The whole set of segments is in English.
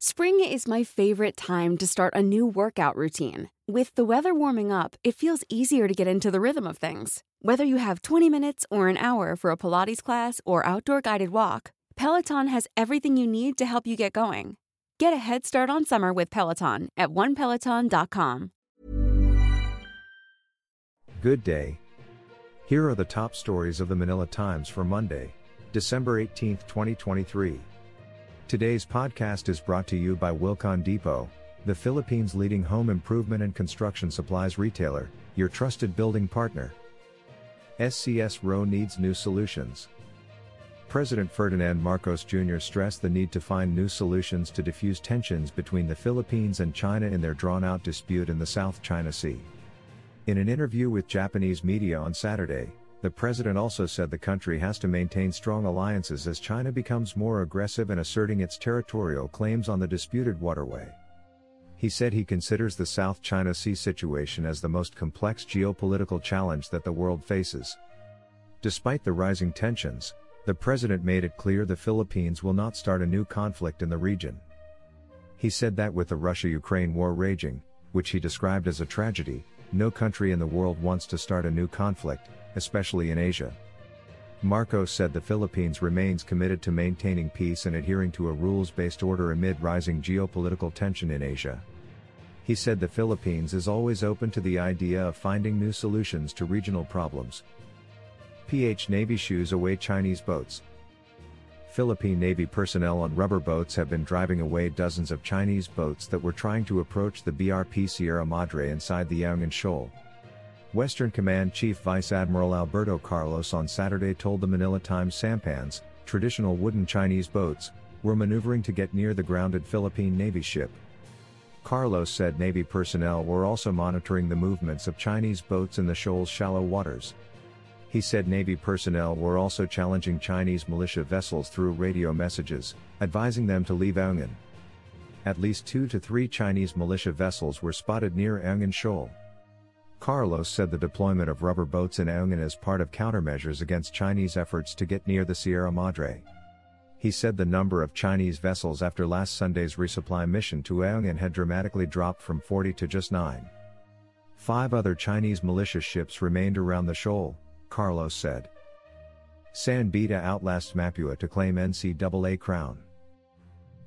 Spring is my favorite time to start a new workout routine. With the weather warming up, it feels easier to get into the rhythm of things. Whether you have 20 minutes or an hour for a Pilates class or outdoor guided walk, Peloton has everything you need to help you get going. Get a head start on summer with Peloton at onepeloton.com. Good day. Here are the top stories of the Manila Times for Monday, December 18, 2023. Today's podcast is brought to you by Wilcon Depot, the Philippines' leading home improvement and construction supplies retailer, your trusted building partner. SCS Row needs new solutions. President Ferdinand Marcos Jr. stressed the need to find new solutions to diffuse tensions between the Philippines and China in their drawn out dispute in the South China Sea. In an interview with Japanese media on Saturday, the president also said the country has to maintain strong alliances as China becomes more aggressive in asserting its territorial claims on the disputed waterway. He said he considers the South China Sea situation as the most complex geopolitical challenge that the world faces. Despite the rising tensions, the president made it clear the Philippines will not start a new conflict in the region. He said that with the Russia Ukraine war raging, which he described as a tragedy, no country in the world wants to start a new conflict, especially in Asia. Marcos said the Philippines remains committed to maintaining peace and adhering to a rules based order amid rising geopolitical tension in Asia. He said the Philippines is always open to the idea of finding new solutions to regional problems. PH Navy shoos away Chinese boats. Philippine Navy personnel on rubber boats have been driving away dozens of Chinese boats that were trying to approach the BRP Sierra Madre inside the Ayungin Shoal. Western Command Chief Vice Admiral Alberto Carlos on Saturday told the Manila Times sampans, traditional wooden Chinese boats, were maneuvering to get near the grounded Philippine Navy ship. Carlos said Navy personnel were also monitoring the movements of Chinese boats in the shoal's shallow waters. He said Navy personnel were also challenging Chinese militia vessels through radio messages, advising them to leave Ayungin. At least two to three Chinese militia vessels were spotted near Ayungin Shoal. Carlos said the deployment of rubber boats in Ayungin is part of countermeasures against Chinese efforts to get near the Sierra Madre. He said the number of Chinese vessels after last Sunday's resupply mission to Ayungin had dramatically dropped from 40 to just 9. Five other Chinese militia ships remained around the shoal, Carlos said. San Beda outlasts Mapua to claim NCAA crown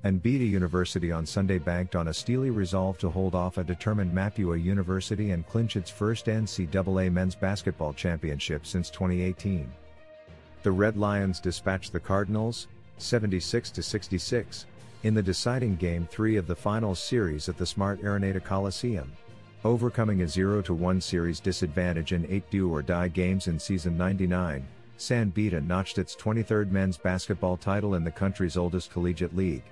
and Beda University on Sunday banked on a steely resolve to hold off a determined Mapua University and clinch its first NCAA men's basketball championship since 2018. The Red Lions dispatched the Cardinals, 76 66, in the deciding Game 3 of the finals series at the Smart Araneta Coliseum, overcoming a 0-1 series disadvantage in 8 do-or-die games in season 99. San Beda notched its 23rd men's basketball title in the country's oldest collegiate league.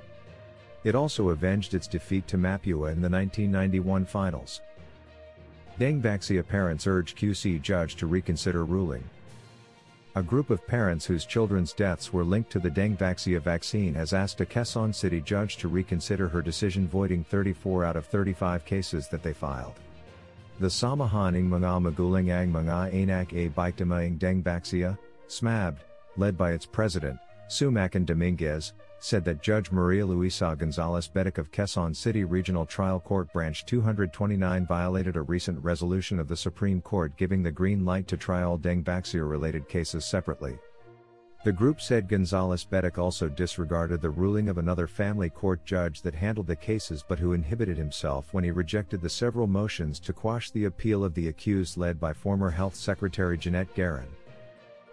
It also avenged its defeat to Mapua in the 1991 finals. Dengvaxia parents urge QC judge to reconsider ruling. A group of parents whose children's deaths were linked to the Dengvaxia vaccine has asked a Quezon City judge to reconsider her decision voiding 34 out of 35 cases that they filed. The Samahan ng mga magulang ang mga anak a biktima ng Dengvaxia, SMABD, led by its president, Sumacan Dominguez, said that Judge Maria Luisa Gonzalez Betic of Quezon City Regional Trial Court Branch 229 violated a recent resolution of the Supreme Court giving the green light to try all Dengvaxia related cases separately. The group said Gonzalez Betic also disregarded the ruling of another family court judge that handled the cases but who inhibited himself when he rejected the several motions to quash the appeal of the accused led by former Health Secretary Janette Garin.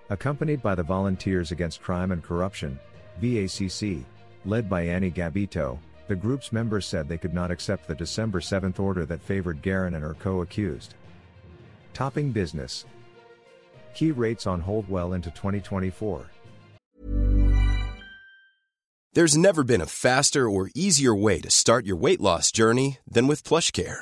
Accompanied by the Volunteers Against Crime and Corruption, VACC, led by Annie Gabito, the group's members said they could not accept the December 7 order that favored Garin and her co-accused. Topping business. Key rates on hold well into 2024. There's never been a faster or easier way to start your weight loss journey than with PlushCare.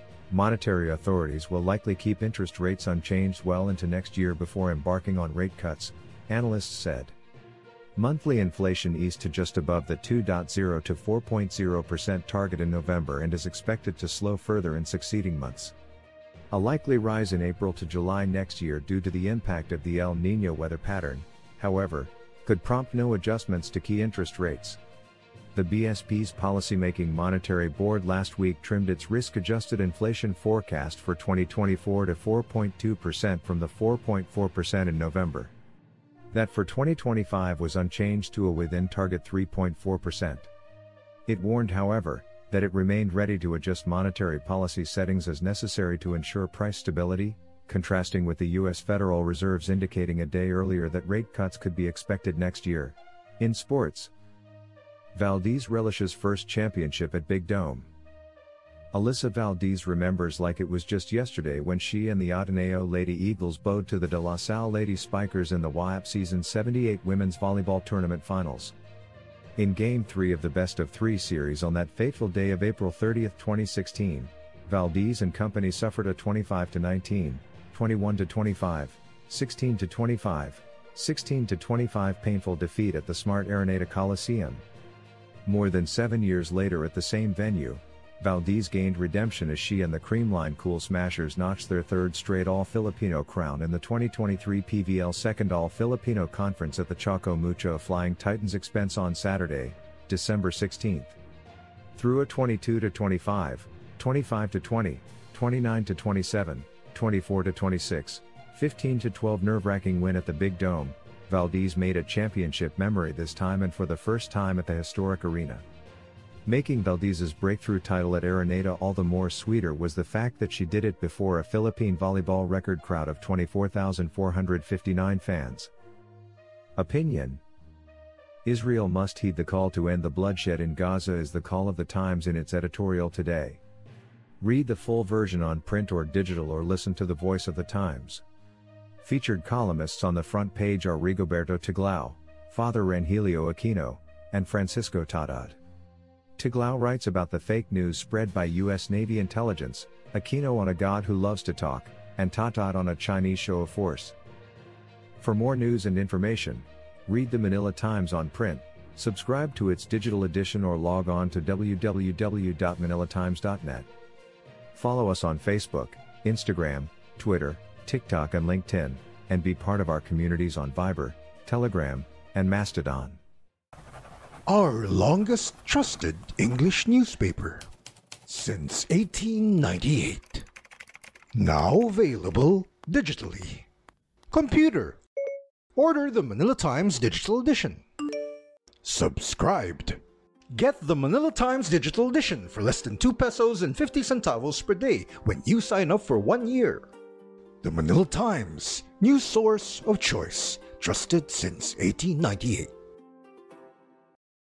monetary authorities will likely keep interest rates unchanged well into next year before embarking on rate cuts, analysts said. Monthly inflation eased to just above the 2.0 to 4.0% target in November and is expected to slow further in succeeding months. A likely rise in April to July next year due to the impact of the El Nino weather pattern, however, could prompt no adjustments to key interest rates. The BSP's policymaking monetary board last week trimmed its risk adjusted inflation forecast for 2024 to 4.2% from the 4.4% in November. That for 2025 was unchanged to a within target 3.4%. It warned, however, that it remained ready to adjust monetary policy settings as necessary to ensure price stability, contrasting with the U.S. Federal Reserve's indicating a day earlier that rate cuts could be expected next year. In sports, Valdez relishes first championship at Big Dome. Alyssa Valdez remembers like it was just yesterday when she and the Ateneo Lady Eagles bowed to the De La Salle Lady Spikers in the UAAP Season 78 Women's Volleyball Tournament Finals. In Game 3 of the Best of 3 series on that fateful day of April 30, 2016, Valdez and company suffered a 25-19, 21-25, 16-25, 16-25 painful defeat at the Smart Araneta Coliseum. More than seven years later at the same venue, Valdez gained redemption as she and the Creamline Cool Smashers notched their third straight All-Filipino crown in the 2023 PVL Second All-Filipino Conference at the Choco Mucho Flying Titans expense on Saturday, December 16. Through a 22-25, 25-20, 29-27, 24-26, 15-12 nerve-wracking win at the Big Dome, Valdez made a championship memory this time and for the first time at the historic arena. Making Valdez's breakthrough title at Araneta all the more sweeter was the fact that she did it before a Philippine volleyball record crowd of 24,459 fans. Opinion Israel must heed the call to end the bloodshed in Gaza is the call of the Times in its editorial today. Read the full version on print or digital or listen to the voice of the Times. Featured columnists on the front page are Rigoberto Tiglao, Father Ranhilio Aquino, and Francisco Tatad. Tiglao writes about the fake news spread by U.S. Navy intelligence, Aquino on a God who loves to talk, and Tatad on a Chinese show of force. For more news and information, read the Manila Times on print, subscribe to its digital edition or log on to www.manilatimes.net. Follow us on Facebook, Instagram, Twitter, TikTok and LinkedIn, and be part of our communities on Viber, Telegram, and Mastodon. Our longest trusted English newspaper since 1898. Now available digitally. Computer. Order the Manila Times Digital Edition. Subscribed. Get the Manila Times Digital Edition for less than 2 pesos and 50 centavos per day when you sign up for one year. The Manila Times, news source of choice, trusted since 1898.